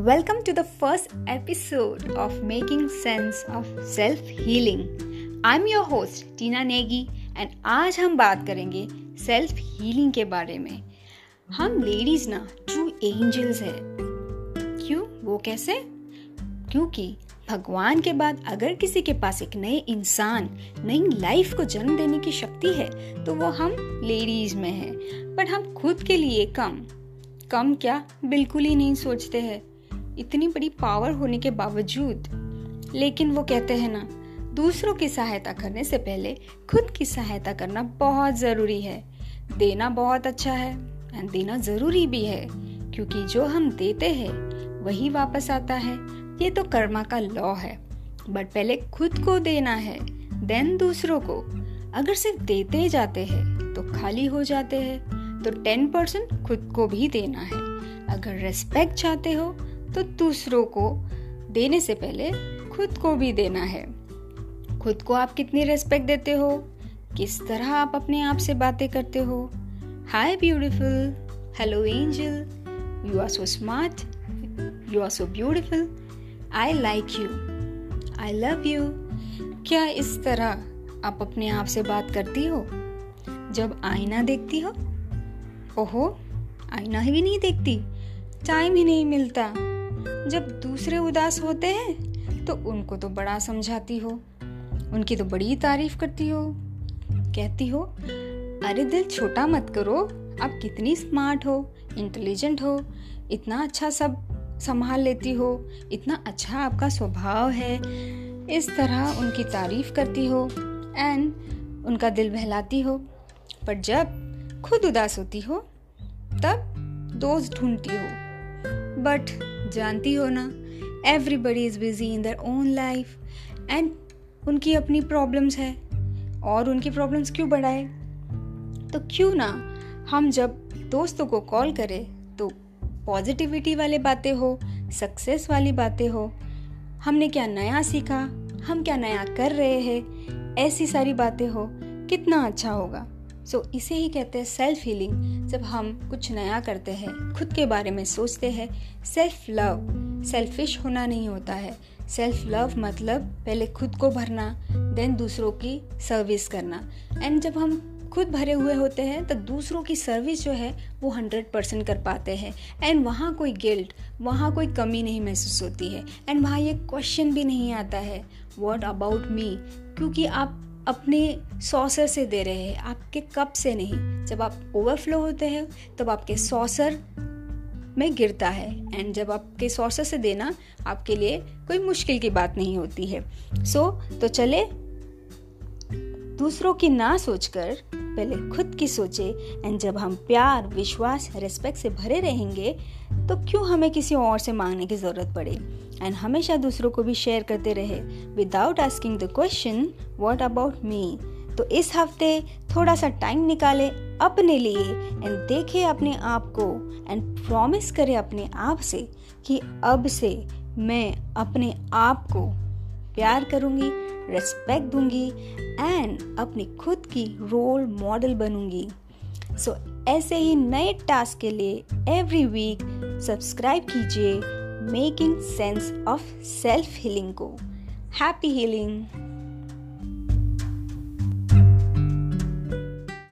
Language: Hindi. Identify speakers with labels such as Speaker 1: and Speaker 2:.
Speaker 1: Welcome to the first episode of Making Sense of Self Healing. I'm your host Tina Negi and आज हम बात करेंगे सेल्फ हीलिंग के बारे में। हम लेडीज़ ना ट्रू एंजल्स है। क्यों? वो कैसे? क्योंकि भगवान के बाद अगर किसी के पास एक नए इंसान, नई लाइफ को जन्म देने की शक्ति है तो वो हम लेडीज़ में है। पर हम खुद के लिए कम। कम क्या? बिल्कुल ही नहीं सोचते हैं। इतनी बड़ी पावर होने के बावजूद। लेकिन वो कहते हैं ना, दूसरों की सहायता करने से पहले खुद की सहायता करना बहुत ज़रूरी है। देना बहुत अच्छा है एंड देना ज़रूरी भी है, क्योंकि जो हम देते हैं, वही वापस आता है। ये तो कर्मा का लॉ है। बट पहले खुद को देना है, देन दूसरों को। अगर सिर्फ़ देते जाते हैं तो खाली हो जाते हैं तो टेन परसेंट खुद को भी देना है। अगर रेस्पेक्ट चाहते हो तो दूसरों को देने से पहले खुद को भी देना है। खुद को आप कितनी रेस्पेक्ट देते हो? किस तरह आप अपने आप से बातें करते हो? Hi beautiful hello angel you are so smart you are so beautiful I like you I love you क्या इस तरह आप अपने आप से बात करती हो? जब आईना देखती हो? ओहो, आईना ही नहीं देखती। टाइम ही नहीं मिलता। जब दूसरे उदास होते हैं तो उनको तो बड़ा समझाती हो। उनकी तो बड़ी तारीफ़ करती हो। कहती हो, अरे दिल छोटा मत करो। आप कितनी स्मार्ट हो, इंटेलिजेंट हो, इतना अच्छा सब संभाल लेती हो, इतना अच्छा आपका स्वभाव है। इस तरह उनकी तारीफ़ करती हो एंड उनका दिल बहलाती हो। पर जब खुद उदास होती हो, तब दोस्त ढूंढती हो। बट जानती हो ना everybody is busy in their own life and उनकी अपनी प्रॉब्लम्स है और उनकी प्रॉब्लम्स क्यों बढ़ाए? तो क्यों ना हम जब दोस्तों को कॉल करें तो पॉजिटिविटी वाले बातें हो सक्सेस वाली बातें हो, हमने क्या नया सीखा, हम क्या नया कर रहे हैं, ऐसी सारी बातें हो, कितना अच्छा होगा। सो so, इसे ही कहते हैं सेल्फ हीलिंग जब हम कुछ नया करते हैं खुद के बारे में सोचते हैं। सेल्फ लव सेल्फिश होना नहीं होता है। सेल्फ लव मतलब पहले खुद को भरना देन दूसरों की सर्विस करना। एंड जब हम खुद भरे हुए होते हैं तो दूसरों की सर्विस जो है वो हंड्रेड परसेंट कर पाते हैं। एंड वहाँ कोई गिल्ट वहाँ कोई कमी नहीं महसूस होती है। एंड वहाँ ये क्वेश्चन भी नहीं आता है वॉट अबाउट मी क्योंकि आप अपने सॉसर से दे रहे हैं आपके कप से नहीं। जब आप ओवरफ्लो होते हैं तब आपके सॉसर में गिरता है। एंड जब आपके सॉसर से देना आपके लिए कोई मुश्किल की बात नहीं होती है। सो so, तो चले दूसरों की ना सोचकर पहले खुद की सोचे एंड जब हम प्यार, विश्वास रेस्पेक्ट से भरे रहेंगे तो क्यों हमें किसी और से मांगने की ज़रूरत पड़े? एंड हमेशा दूसरों को भी शेयर करते रहे। Without asking the question what about me तो इस हफ़्ते थोड़ा सा टाइम निकाले अपने लिए एंड देखे अपने आप को एंड प्रॉमिस करे अपने आप से कि अब से मैं अपने आप को प्यार करूँगी रेस्पेक्ट दूँगी एंड अपनी खुद की रोल मॉडल बनूँगी। सो so, ऐसे ही नए टास्क के लिए एवरी वीक सब्सक्राइब कीजिए making sense of self healing को। Happy healing